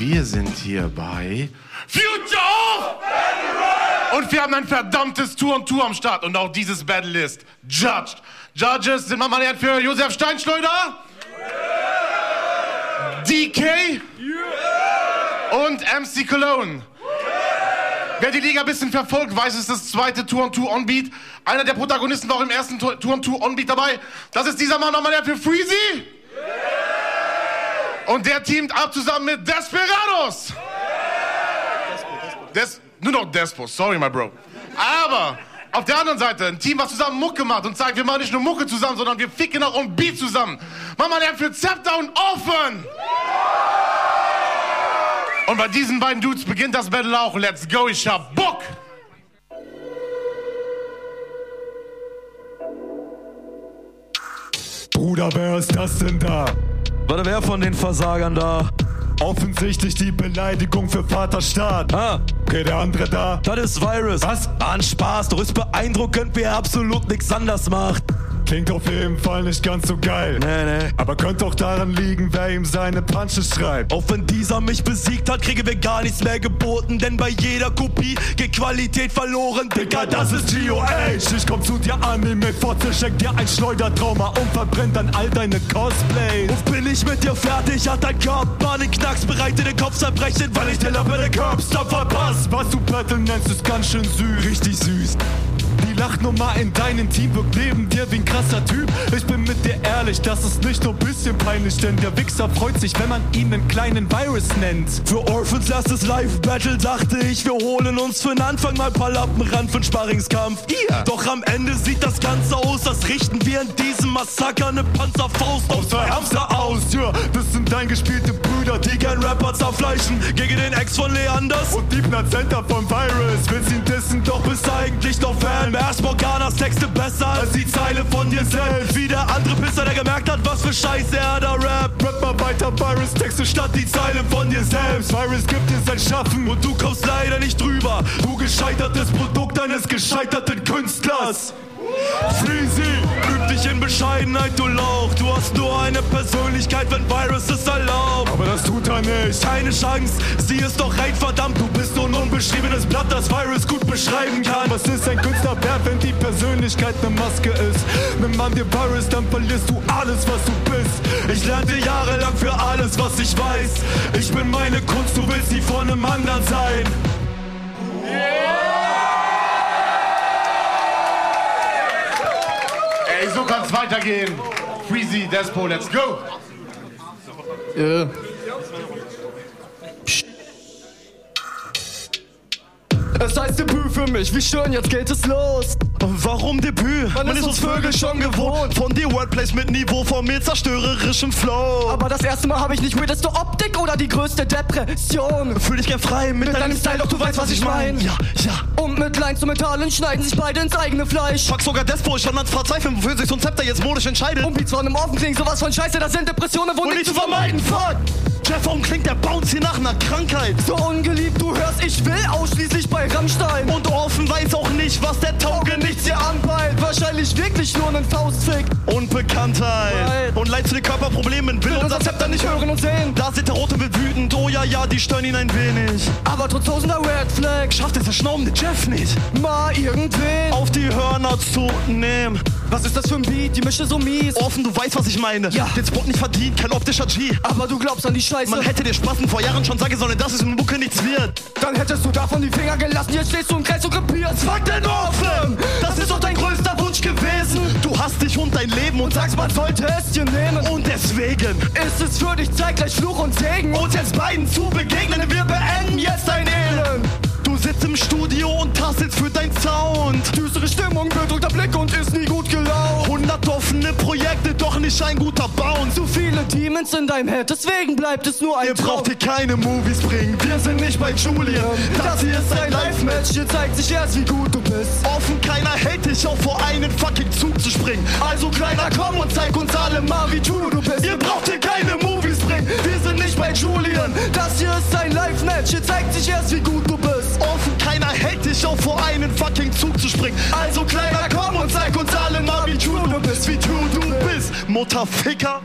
Wir sind hier bei Future of Und wir haben ein verdammtes Tour und Tour am Start. Und auch dieses Battle ist judged. Judges sind mal Herren für Josef Steinschleuder, DK und MC Cologne. Wer die Liga ein bisschen verfolgt, weiß, es ist das zweite Tour und Tour Onbeat. Einer der Protagonisten war auch im ersten Tour und Tour Onbeat dabei. Das ist dieser Mann nochmal der für Freezy. Und der teamt ab zusammen mit Desperados. Des, nur noch Despo, sorry, my bro. Aber auf der anderen Seite ein Team, was zusammen Mucke macht und zeigt, wir machen nicht nur Mucke zusammen, sondern wir ficken auch und Beat zusammen. Mama der für Zepter und Offen. Und bei diesen beiden Dudes beginnt das Battle auch. Let's go, ich hab Bock! Bruder, wer ist das denn da? Warte, wer von den Versagern da? Offensichtlich die Beleidigung für Vaterstaat. Ah, Okay, der andere da. das ist Virus. Was? An Spaß, doch ist beeindruckend, wer absolut nichts anders macht. Klingt auf jeden Fall nicht ganz so geil. Nee, nee. Aber könnte auch daran liegen, wer ihm seine Punches schreibt. Auch wenn dieser mich besiegt hat, kriegen wir gar nichts mehr geboten, denn bei jeder Kopie geht Qualität verloren. Digga, das ist GOH. Ich komm zu dir an mit Fotze, schenk dir ein Schleudertrauma und verbrennt dann all deine Cosplays. Und bin ich mit dir fertig, hat dein Körper einen Knacks, bereite den Kopf zerbrechen, weil ich dir Lappe den Curbstop verpasst. Was du Battle nennst, ist ganz schön süß. Richtig süß. Die Lachnummer in deinem Team wirkt neben dir wie ein krasser Typ. Ich bin mit dir ehrlich, das ist nicht nur ein bisschen peinlich, denn der Wichser freut sich, wenn man ihn einen kleinen Virus nennt. Für Orphans erstes Live-Battle dachte ich, wir holen uns für den Anfang mal ein paar Lappen ran für den Sparringskampf. Ihr? Doch am Ende sieht das Ganze aus, als richten wir in diesem Massaker eine Panzerfaust auf zwei Hamster aus. Ja, das sind dein gespielte Brüder, die Die gern Rapper zerfleischen gegen den Ex von Leanders. und Deep Center vom Virus. Willst ihn dissen, doch bist eigentlich doch Fan. Erst Morganas Texte besser als die Zeile von dir selbst. Wie der andere Pisser, der gemerkt hat, was für Scheiße er da rappt. Rap mal weiter, Virus, Texte statt die Zeilen von dir selbst. Virus gibt dir sein Schaffen Und du kommst leider nicht drüber. Du gescheitertes Produkt eines gescheiterten Künstlers. Freezy. Üb dich in Bescheidenheit, du Lauch. Du hast nur eine Persönlichkeit, wenn Virus es erlaubt. Aber das tut er nicht. Keine Chance, sie ist doch rein verdammt. Du bist so ein unbeschriebenes Blatt, das Virus gut beschreiben kann. Was ist ein Künstler wert, wenn die Persönlichkeit eine Maske ist? Nimm man dir Virus, dann verlierst du alles, was du bist. Ich lernte jahrelang für alles, was ich weiß. Ich bin meine Kunst, du willst die von einem anderen sein. Ey, so kann's weitergehen. Freezy, Despo, let's go! Es heißt Debüt für mich, wie schön, jetzt geht es los. Warum Debüt? Man ist uns Vögel schon gewohnt. Von dir Wordplays mit Niveau, von mir zerstörerischem Flow. Aber das erste Mal habe ich nicht weirdeste Optik oder die größte Depression. Fühl dich gern frei mit, Mit deinem Style, doch du weißt, was ich mein. Ja, ja. Und mit Lines und Metallen schneiden sich beide ins eigene Fleisch. Fuck sogar Despo, ich schon ans Verzweifeln, wofür sich so ein Zepter jetzt modisch entscheidet. Und Beats von einem Offen klingen, sowas von Scheiße, das sind Depressionen, wo nicht zu vermeiden. Fuck! Jeff, warum klingt der Bounce hier nach einer Krankheit? So ungeliebt, du hörst, ich will ausschließlich bei Rammstein. Und offen weiß auch nicht, was der Tauge nichts dir anpeilt, wahrscheinlich wirklich nur einen Faustfick. Unbekanntheit. Und Leid zu den Körperproblemen will Will unser Zepter nicht hören und sehen. Da sieht der Rote wird wütend, oh ja, ja, die stören ihn ein wenig. Aber trotz tausender Red Flag, Schafft es der schnaubende Jeff nicht, mal irgendwen. auf die Hörner zu nehmen. Was ist das für ein Beat? Die Mische so mies. Offen, du weißt, was ich meine. Ja. Den Spot nicht verdient, kein optischer G. Aber du glaubst an die Scheiße. Man hätte dir Spaßen vor Jahren schon sagen sollen, dass es in Mucke nichts wird. Dann hättest du davon die Finger gelassen. Jetzt stehst du im Kreis und krepierst. Fuck den Offen! Das ist doch dein größter Wunsch gewesen. Du hast dich und dein Leben und Und sagst, man sollte es dir nehmen. und deswegen ist es für dich zeitgleich Fluch und Segen. uns jetzt beiden zu begegnen, wir beenden jetzt dein Elend. Du sitzt im Studio und tastelst Demons in deinem Head, deswegen bleibt es nur ein Ihr Traum. braucht hier keine Movies bringen, wir sind nicht bei Julian. Das hier ist ein Live-Match, hier zeigt sich erst, wie gut du bist. Offen, keiner hält dich auf, vor einen fucking Zug zu springen. Also kleiner, komm und zeig uns alle mal, wie true du bist. Ihr braucht hier keine Movies bringen, wir sind nicht bei Julian. Das hier ist ein Live-Match, hier zeigt sich erst, wie gut du bist. Offen, keiner hält dich auf, vor einen fucking Zug zu springen. Also kleiner, komm und zeig uns alle mal, wie true du bist, wie true du bist. Mutterficker.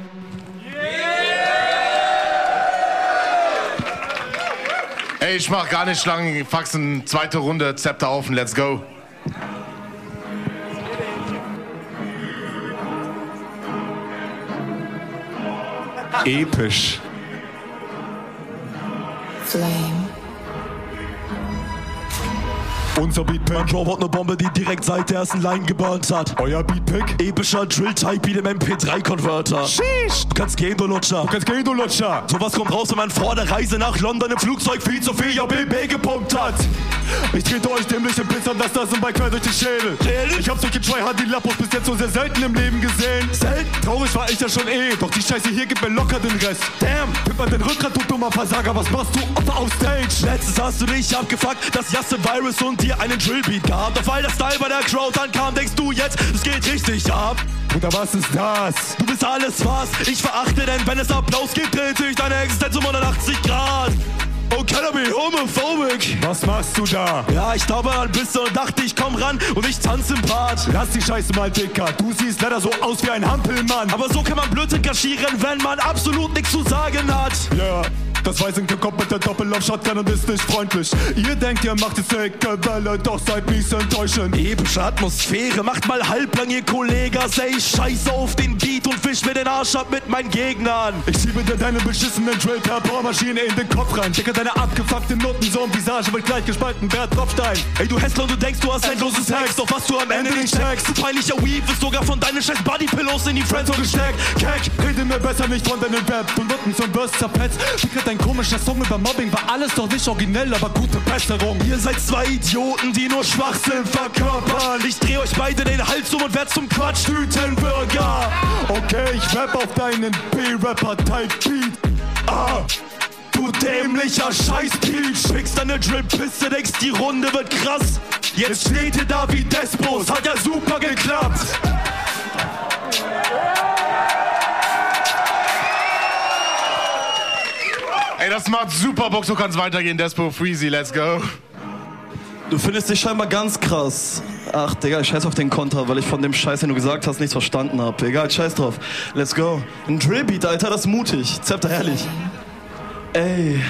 Ey, ich mach gar nicht lang. Faxen, zweite Runde, Zepter auf und let's go. Episch. Flame. Unser Beatpick. Bro wird ne Bombe, die direkt seit der ersten Line geburnt hat. Euer Beatpick. Epischer Drill-Type im MP3-Converter. Sheesh. Du kannst gehen, du Lutscher. Du kannst gehen, du Lutscher. Sowas kommt raus, wenn man vor der Reise nach London im Flugzeug viel zu viel JBB gepumpt hat. Ich trete euch dämliche Pizza das im Ball quer durch die Schädel. Ich hab solche Tryhard-Lappos bis jetzt so sehr selten im Leben gesehen. Selten? Traurig war ich ja schon eh, doch die Scheiße hier gibt mir locker den Rest. Damn. Pipper den Rückgrat, du dummer Versager, was machst du Opfer auf Stage? Letztens hast du dich abgefuckt, dass Jasse Virus und dir einen Drillbeat gab. Doch weil der Style bei der Crowd ankam, denkst du jetzt, es geht richtig ab. Bruder, was ist das? Du bist alles was ich verachte, denn wenn es Applaus gibt, dreht sich deine Existenz um 180 Grad. Oh, can I be homophobic? Was machst du da? Ja, ich glaube ein bisschen und dachte, ich komm ran und ich tanze im Part. Lass die Scheiße mal, Dicker. Du siehst leider so aus wie ein Hampelmann. Aber so kann man Blödsinn kaschieren, wenn man absolut nichts zu sagen hat. Ja, das kommt mit der Doppel-Auf-Shotgun und ist nicht freundlich. Ihr denkt, ihr macht jetzt dicke Welle, doch seid mies enttäuschend. Epische Atmosphäre, macht mal halblang ihr Kollege. Ich scheiße auf den Beat und fisch mir den Arsch ab mit meinen Gegnern. Ich schiebe dir deine beschissenen drill per Bohrmaschine in den Kopf rein. Dicker, deine abgefuckte Noten, so ein Visage wird gleich gespalten, wer Tropfstein. Ey, du Hässler, und du denkst, du hast endloses Sex, doch was du am Ende nicht checkst. Du peinlicher Weave ist sogar von deinen scheiß Bodypillows in die Friendzone gesteckt. Keck, rede mir besser nicht von deinen Rap und Noten zum Burst zerfetzt. Dicker, dein komischer Song über Mobbing war alles doch nicht originell, aber gute Besserung. Ihr seid zwei Idioten, die nur Schwachsinn verkörpern. Ich dreh euch beide den Hals um und werd zum Quatsch-Tütenbürger. Okay, ich rap auf deinen B-Rapper-Type-Beat. Ah, du dämlicher Scheiß-Peach. Schickst deine Drill-Pisse, denkst, die Runde wird krass. Jetzt steht ihr da wie Despos, hat ja super geklappt. Ey, das macht super Bock, so kann's weitergehen. Despo Freezy, let's go. Du findest dich scheinbar ganz krass. Ach, Digga, ich scheiß auf den Konter, weil ich von dem Scheiß, den du gesagt hast, nichts verstanden hab. Egal, scheiß drauf. Let's go. Ein Drillbeat, Alter, das ist mutig. Zepter, herrlich. Ey.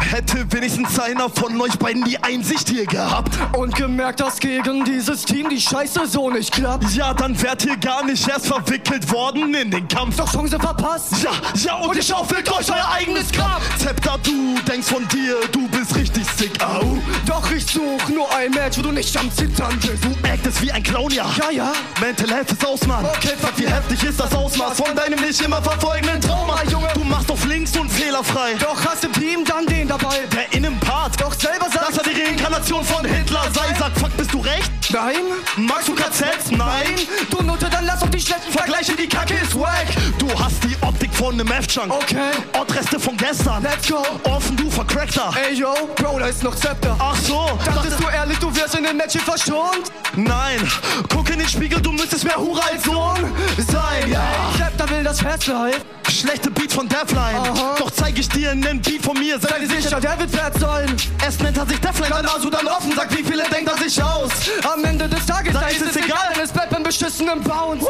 Hätte wenigstens einer von euch beiden die Einsicht hier gehabt. Und gemerkt, dass gegen dieses Team die Scheiße so nicht klappt. Ja, dann wärt ihr gar nicht erst verwickelt worden in den Kampf. Doch Chance verpasst. Ja, ja, und ihr schaufelt euch euer eigenes Grab. Zepter, du denkst von dir, du bist richtig sick, au. Doch ich such nur ein Match, wo du nicht am Zittern bist. Du actest wie ein Clown, ja. Ja, ja. Mental Health ist aus, Mann. Okay, fuck wie heftig ist das Ausmaß von deinem nicht immer verfolgenden Trauma, Junge. Du machst auf links und fehlerfrei. Doch hast im Team dann den dabei. Der Innenpart. Doch selber Dass sagt er die Reinkarnation von Hitler sei, sagt, fuck, bist du recht? Nein. Magst du KZs? Nein. Du Nutte, dann lass auf die schlechten Vergleiche, die Kacke ist wack. Du hast die Optik von einem F-Junk. Okay. Ortreste von gestern. Let's go. Offen, du vercrackter. Ey, yo, Bro, da ist noch Zepter. Ach so. Dachtest du ehrlich, du wirst in den Match hier verschont? Nein. Guck in den Spiegel, du müsstest mehr Hure als Sohn sein, ja. Zepter will das festhalten. Schlechte Beat von Deathline. Aha. Doch zeig ich dir einen Beat von mir. Sei Sei dir dir sicher, der wird fett sein. Es nennt er sich Deathline, weil also dann offen sagt, wie viele denkt er sich aus. Am Ende des Tages, da ist es egal, denn es bleibt beim beschissenen Bounce.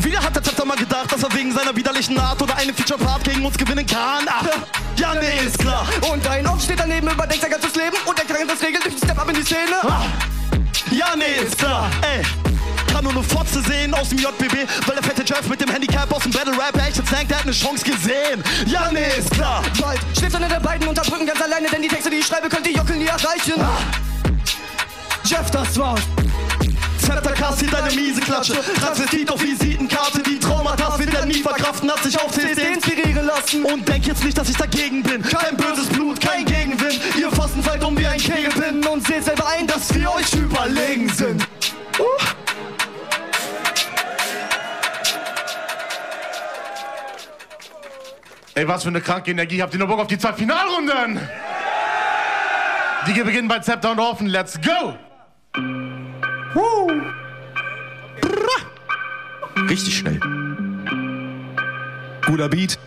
Wieder hat der Zepter mal gedacht, dass er wegen seiner widerlichen Art oder einen Feature-Part gegen uns gewinnen kann. Ach, ja, nee, ist klar. Und ein Off steht daneben, überdenkt sein ganzes Leben und er kann das regeln durch den Step-Up in die Szene. Ah, Ja, nee, ist klar. Ey. Kann nur eine Fotze sehen aus dem JBB, weil der fette Jeff mit dem Handicap aus dem Battle Rap echt jetzt denkt, er hat eine Chance gesehen. Ja, nee, ist klar. Bald schläft einer der beiden unter Brücken ganz alleine, denn die Texte, die ich schreibe, könnt ihr Jockel nie erreichen. Jeff, das war's. Zepter kassiert eine miese Klatsche. Transvestit auf Visitenkarte, die Traumata wird er nie verkraften, hat sich auf CDs inspirieren lassen. Und denk jetzt nicht, dass ich dagegen bin. Kein böses Blut, kein Gegenwind. Ihr Pfosten fallt um wie ein Kegelpin. und seht selber ein, dass wir euch überlegen sind. Ey, was für eine kranke Energie. Habt ihr noch Bock auf die zwei Finalrunden? Die beginnen bei Zepter und Orphan. Let's go! Richtig schnell. Guter Beat.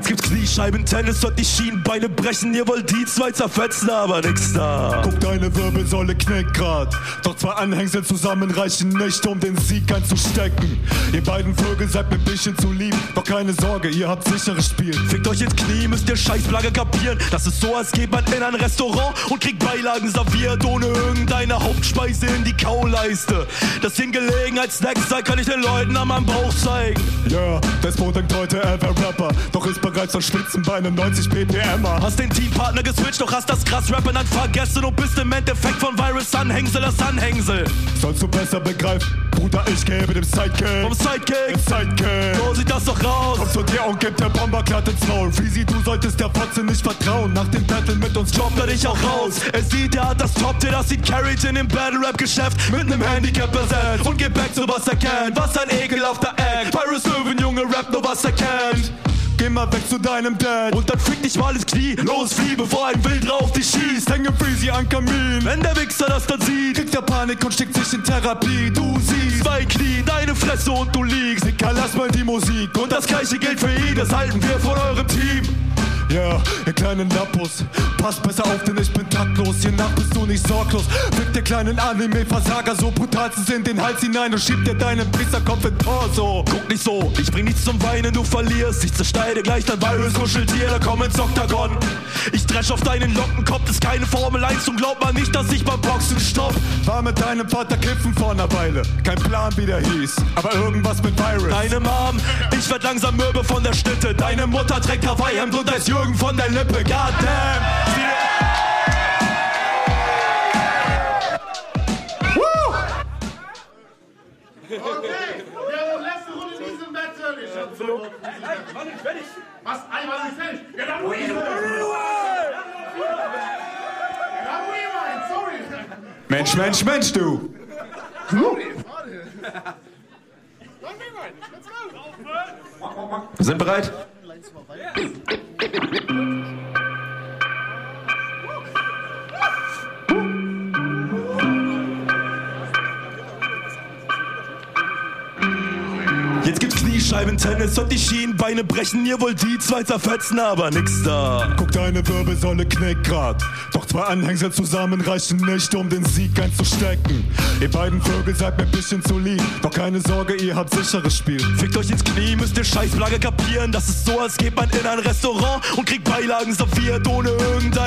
Jetzt gibt's Kniescheiben, Tennis und die Schienenbeine brechen. Ihr wollt die zwei zerfetzen, aber nix da. Guck, deine Wirbelsäule knickt grad. Doch zwei Anhängsel zusammen reichen nicht, um den Sieg einzustecken. Ihr beiden Vögel seid mir ein bisschen zu lieb. Doch keine Sorge, ihr habt sicheres Spiel. Fickt euch ins Knie, müsst ihr Scheißplage kapieren. Das ist so, als geht man in ein Restaurant und kriegt Beilagen serviert, ohne irgendeine Hauptspeise in die Kauleiste. Das Gelegenheitssnacks, da kann ich den Leuten an meinem Bauch zeigen. Ja, yeah, Despo denkt heute, er wär Rapper. Doch ist bereits am Schwitzen bei einem 90 ppm. Hast den Teampartner geswitcht, doch hast das krass Rappen dann vergessen und bist im Endeffekt von Virus Anhängsel das Anhängsel. Sollst du besser begreifen, Bruder, ich gebe dem Sidekick. Vom Sidekick? Sidekick. So sieht das doch raus. Komm zu dir und gib der Bomber glatt ins Maul. Freezy, du solltest der Fotze nicht vertrauen. Nach dem Battle mit uns droppt er dich auch raus. Er sieht, er hat das Top-Tier, das sieht carried in dem Battle-Rap-Geschäft mit nem Handicap besetzt. Und geht back zu was er kennt. Was ein ekelhafter Act. Virus Löwen, Junge, Rap nur was er kennt. Geh mal weg zu deinem Dad. Und dann fick dich mal ins Knie. Los, flieh, bevor ein Wild drauf dich schießt. Hänge Freezy an Kamin. Wenn der Wichser das dann sieht Kriegt er Panik und steckt sich in Therapie. Du siehst Zwei Knie, deine Fresse und du liegst. Dicker, lass mal die Musik. Und das gleiche gilt für ihn Das halten wir von eurem Team ja, ihr kleinen Lappus, passt besser auf, denn ich bin taktlos. Hier nach bist du nicht sorglos. Fick der kleinen Anime-Versager so brutal zu in den Hals hinein und schiebt dir deinen Pristerkopf in Torso. Guck nicht so, ich bring nichts zum Weinen, du verlierst. Ich zersteide gleich dein Virus, Kuscheltier, da komm ins Oktagon. Ich dresch auf deinen Lockenkopf, ist keine Formel 1 und glaub mal nicht, dass ich beim Boxen stopp. War mit deinem Vater kiffen vor einer Weile, kein Plan wie der hieß, aber irgendwas mit Virus. Deine Mom, ich werd langsam mürbe von der Schnitte. Deine Mutter trägt Hawaii-Hemd und als Jürgen von der Lippe, goddamn. Okay, ja, letzte Runde in diesem Battle. Ich hab so. Ey, war nicht fertig. Was? Ey, war nicht fertig? Ja, dann Rewind. Dann Rewind, sorry. Mensch, Mensch, Mensch, du. Sorry, warte. Dann Rewind, let's go. Wir sind bereit? Jetzt gibt's Kniescheiben, Tennis und die Schienenbeine brechen. Ihr wollt die zwei zerfetzen, aber nix da. Guck, deine Wirbelsäule knickt grad. Doch zwei Anhängsel zusammen reichen nicht, um den Sieg einzustecken. Ihr beiden Vögel seid mir ein bisschen zu lieb. Doch keine Sorge, ihr habt sicheres Spiel. Fickt euch ins Knie, müsst ihr Scheißplage kapieren. Das ist so, als geht man in ein Restaurant und kriegt Beilagen serviert, ohne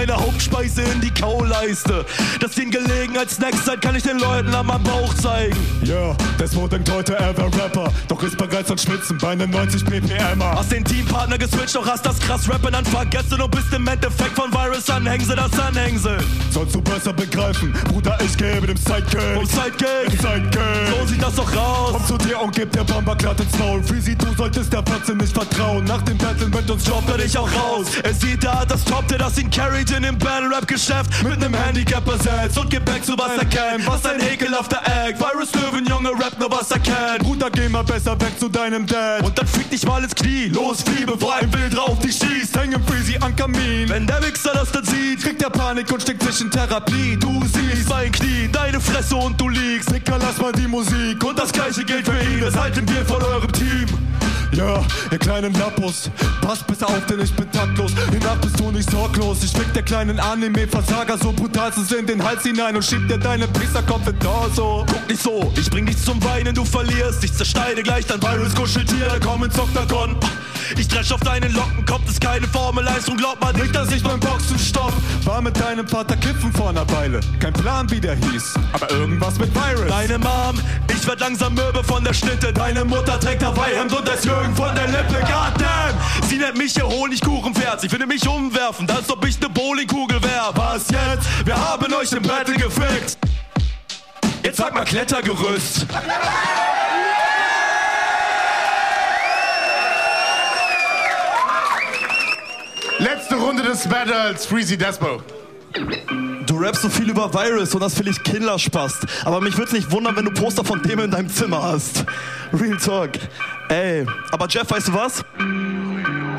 irgendeine Hauptspeise in die Kauleiste. Dass ihr in Gelegenheitssnacks seid, kann ich den Leuten an meinem Bauch zeigen. Ja, yeah, Desmo denkt heute, er wär Rapper. Doch ist bereits am Schwitzen bei einem 90 ppm. Hast den Teampartner geswitcht, doch hast das krass Rappen dann vergessen und bist im Endeffekt von Virus Anhängsel das Anhängsel. Sollst du besser begreifen, Bruder, ich gebe dem Sidekick. Vom Sidekick? Sidekick. So sieht das doch raus. Komm zu dir und gib der Bomber glatt ins Maul. Freezy, du solltest der Platze nicht vertrauen. Nach dem Battle mit uns droppt er dich auch raus. Er sieht, er hat das Top-Tier, das ihn carried in dem Battle-Rap-Geschäft mit nem Handicap besetzt und gibt back zu was er kennt. Was ein ekelhafter Act. Virus Löwen, Junge, Rap nur was er kennt. Bruder, geh mal besser weg zu deinem Dad. Und dann fick dich mal ins Knie. Los, flieh, bevor ein Wild drauf dich schießt. Häng im Freezy an Kamin. Wenn der Wichser das dann sieht, kriegt er Panik und steckt sich in Therapie. Du siehst mein Knie, deine Fresse und du liegst. Dicker, lass mal die Musik. Und das gleiche gilt für ihn. Das halten wir von eurem Team. Ja, ihr kleinen Lappus, passt besser auf, denn ich bin taktlos. Hiernach bist du nicht sorglos. Ich fick der kleinen Anime-Versager so brutal zu in den Hals hinein und schieb dir deinen Pristerkopf in Torso. Guck nicht so, ich bring dich zum Weinen, du verlierst. Ich zerschneide gleich dein Virus-Kuscheltier, da komm ins Oktagon. Ich dresch auf deinen Lockenkopf, ist keine Formel 1 und glaub mal nicht, dass ich beim Boxen stopp. War mit deinem Vater kiffen vor einer Weile. Kein Plan, wie der hieß, aber irgendwas mit Virus. Deine Mom, ich werd langsam mürbe von der Schnitte. Deine Mutter trägt Hawaii-Hemd und das Jürgen von der Lippe. Goddamn! Sie nennt mich ihr Honigkuchenpferd. Sie findet mich umwerfen, als ob ich ne Bowlingkugel wär. Was jetzt? Wir haben euch im Battle gefickt. Jetzt sag mal Klettergerüst. Runde des Battles, Freezy Despo. Du rappst so viel über Virus und das finde ich Kinderspaß. Aber mich würde nicht wundern, wenn du Poster von dem in deinem Zimmer hast. Real Talk. Ey, aber Jeff, weißt du was?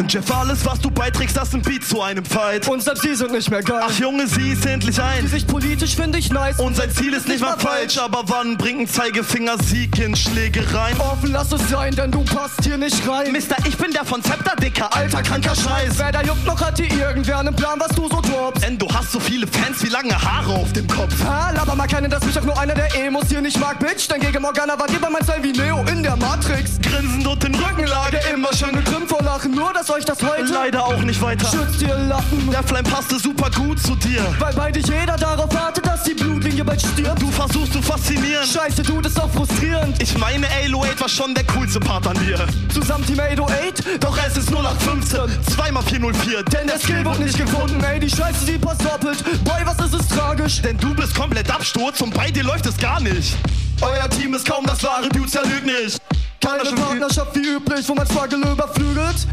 Und Jeff, alles, was du beiträgst, das sind Beats zu einem Fight. Und selbst die sind nicht mehr geil. Ach Junge, sieh ist endlich die ein. Sicht politisch finde ich nice. Und sein Ziel ist nicht mal falsch, aber wann bringt ein Zeigefinger Sieg in Schlägereien? Offen lass es sein, denn du passt hier nicht rein. Mister, ich bin der von Zepter, Dicker, alter, kranker Scheiß. Wer da juckt noch, hat hier irgendwer einen Plan, was du so droppst. Denn du hast so viele Fans wie lange Haare auf dem Kopf. Ah, laber mal keinen, dass mich auch nur einer der Emos hier nicht mag, Bitch. Dein gegen Morgana war dir bei mein Style wie Neo in der Matrix. Grinsend und in Rückenlage, Immer schön gekrümmt vor Lachen, nur dass euch das heute leider auch nicht weiter. schützt ihr Lappen. Der Flame passte super gut zu dir. Weil bei dir jeder darauf wartet, dass die Blutlinie bald stirbt. Du versuchst zu faszinieren. Scheiße, du, das ist auch frustrierend. Ich meine, Halo 8 war schon der coolste Part an dir. Zusammen Team 808, Doch es ist 0815, 2x404. denn der Skill wird nicht gefunden. Ey, die Scheiße, die passt doppelt. Boy, was ist es tragisch? Denn du bist komplett Absturz und bei dir läuft es gar nicht. Euer Team ist kaum das wahre Dudes, er lügt nicht. Keine Partnerschaft wie üblich, wo man Spargel überflügelt.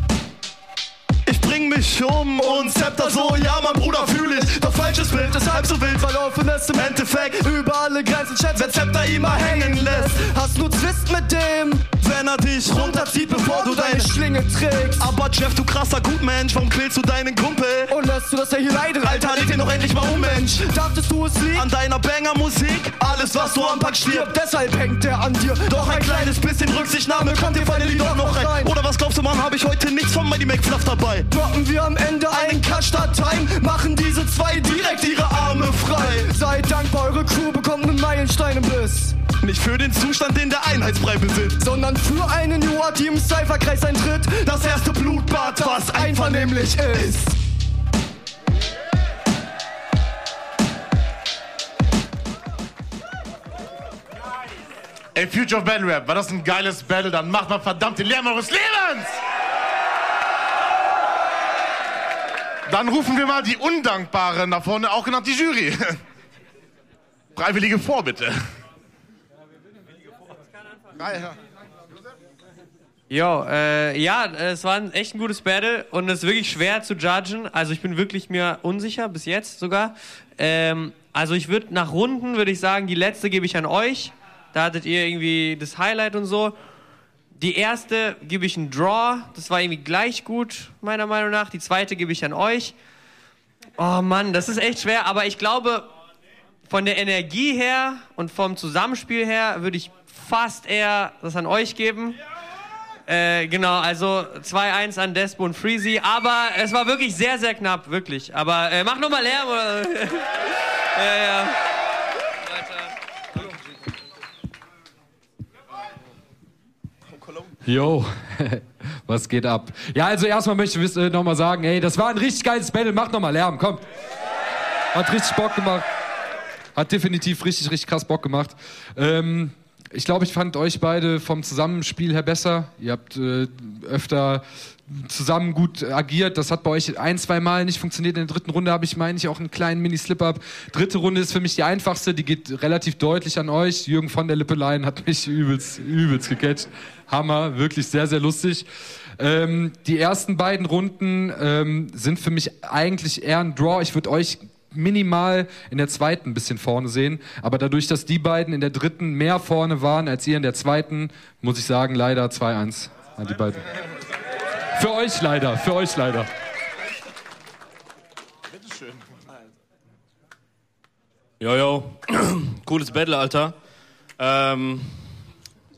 Bring mich um und Zepter so, ja, mein Bruder fühl ich. Doch falsches Bild ist halb so wild, Verlaufen ist im Endeffekt, über alle Grenzen, schätze. wenn Zepter immer hängen lässt. Hast nur Zwist mit dem, Wenn er dich runterzieht, bevor du deine Sch Schlinge trägst. Aber Jeff, du krasser Gutmensch, warum quälst du deinen Kumpel? Und lässt du, dass er hier leidet? Alter, leg den doch endlich mal um, Mensch. Dachtest du, es liegt? An deiner Banger-Musik, alles was du anpackst stirbt. Deshalb hängt er an dir. Doch ein kleines bisschen Rücksichtnahme kommt dir finally doch noch rein. Oder was glaubst du, Mann, habe ich heute nichts von Mighty McFluff dabei? Droppen wir am Ende einen Time, machen diese zwei direkt ihre Arme frei. Seid dankbar, eure Crew bekommt einen Meilenstein im Biss. Nicht für den Zustand, den der Einheitsbrei besitzt. Sondern für einen Team Cypherkreis eintritt, Das erste Blutbad, was einvernehmlich ist. Ey, Future of Battle Rap, war das ein geiles Battle? Dann macht mal verdammt den Lärm eures Lebens! Dann rufen wir mal die Undankbaren nach vorne, auch genannt die Jury. Freiwillige vor, bitte. Ja, ja. Jo, äh, ja, es war ein echt ein gutes Battle und es ist wirklich schwer zu judgen. Also ich bin wirklich mir unsicher, bis jetzt sogar. Ähm, also ich würde nach Runden, würde ich sagen, die letzte gebe ich an euch. Da hattet ihr irgendwie das Highlight und so. Die erste gebe ich einen Draw. Das war irgendwie gleich gut, meiner Meinung nach. Die zweite gebe ich an euch. Oh Mann, das ist echt schwer. Aber ich glaube, von der Energie her und vom Zusammenspiel her würde ich fast eher das an euch geben. Äh, genau, also 2-1 an Despo und Freezy. Aber es war wirklich sehr, sehr knapp, wirklich. Aber äh, mach nochmal Lärm. Oder? ja, ja. Yo, was geht ab? Ja, also erstmal möchte ich äh, nochmal sagen, ey, das war ein richtig geiles Battle, macht nochmal Lärm, komm. Hat richtig Bock gemacht. Hat definitiv richtig, richtig krass Bock gemacht. Ähm, ich glaube, ich fand euch beide vom Zusammenspiel her besser. Ihr habt äh, öfter zusammen gut agiert. Das hat bei euch ein, zwei Mal nicht funktioniert. In der dritten Runde habe ich, meine ich, auch einen kleinen Mini-Slip-Up. Dritte Runde ist für mich die einfachste. Die geht relativ deutlich an euch. Jürgen von der Lippelein hat mich übelst, übelst gecatcht. Hammer, wirklich sehr, sehr lustig. Ähm, die ersten beiden Runden ähm, sind für mich eigentlich eher ein Draw. Ich würde euch minimal in der zweiten ein bisschen vorne sehen. Aber dadurch, dass die beiden in der dritten mehr vorne waren als ihr in der zweiten, muss ich sagen, leider 2-1 an die beiden. Für euch leider, für euch leider. Jo, jo. Cooles Battle, Alter. Ähm,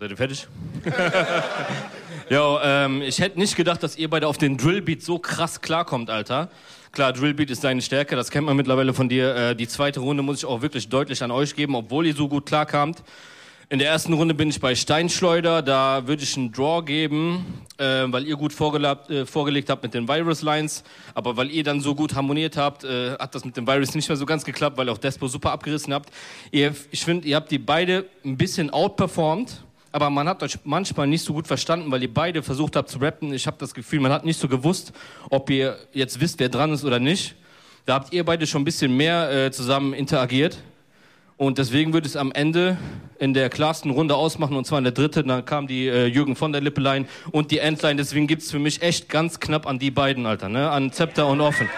seid ihr fertig? jo, ähm, ich hätte nicht gedacht, dass ihr beide auf den Drillbeat so krass klarkommt, Alter. Klar, Drillbeat ist deine Stärke, das kennt man mittlerweile von dir. Äh, die zweite Runde muss ich auch wirklich deutlich an euch geben, obwohl ihr so gut klarkamt. In der ersten Runde bin ich bei Steinschleuder, da würde ich einen Draw geben, äh, weil ihr gut vorgelegt, äh, vorgelegt habt mit den Virus Lines, aber weil ihr dann so gut harmoniert habt, äh, hat das mit dem Virus nicht mehr so ganz geklappt, weil ihr auch Despo super abgerissen habt. Ihr, ich finde, ihr habt die beide ein bisschen outperformed, aber man hat euch manchmal nicht so gut verstanden, weil ihr beide versucht habt zu rappen. Ich habe das Gefühl, man hat nicht so gewusst, ob ihr jetzt wisst, wer dran ist oder nicht. Da habt ihr beide schon ein bisschen mehr äh, zusammen interagiert. Und deswegen würde es am Ende in der klarsten Runde ausmachen, und zwar in der dritten. Dann kam die äh, Jürgen von der Lippelein und die Endline. Deswegen gibt's für mich echt ganz knapp an die beiden, Alter, ne? An Zepter und Offen.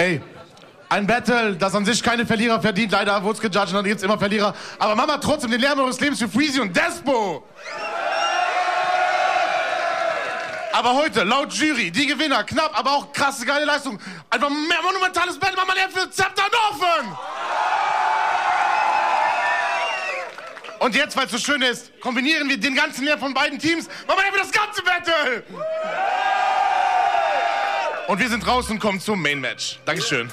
Ey, Ein Battle, das an sich keine Verlierer verdient. Leider wurde es gejudged und dann gibt's immer Verlierer. Aber Mama trotzdem den Lärm eures Lebens für Freezy und Despo. Aber heute, laut Jury, die Gewinner, knapp, aber auch krasse, geile Leistung. Einfach mehr monumentales Battle, Mama lernt für Zepter Norfen. Und jetzt, weil es so schön ist, kombinieren wir den ganzen Lärm von beiden Teams. Mama lernt für das ganze Battle. Und wir sind raus und kommen zum Main Match. Dankeschön.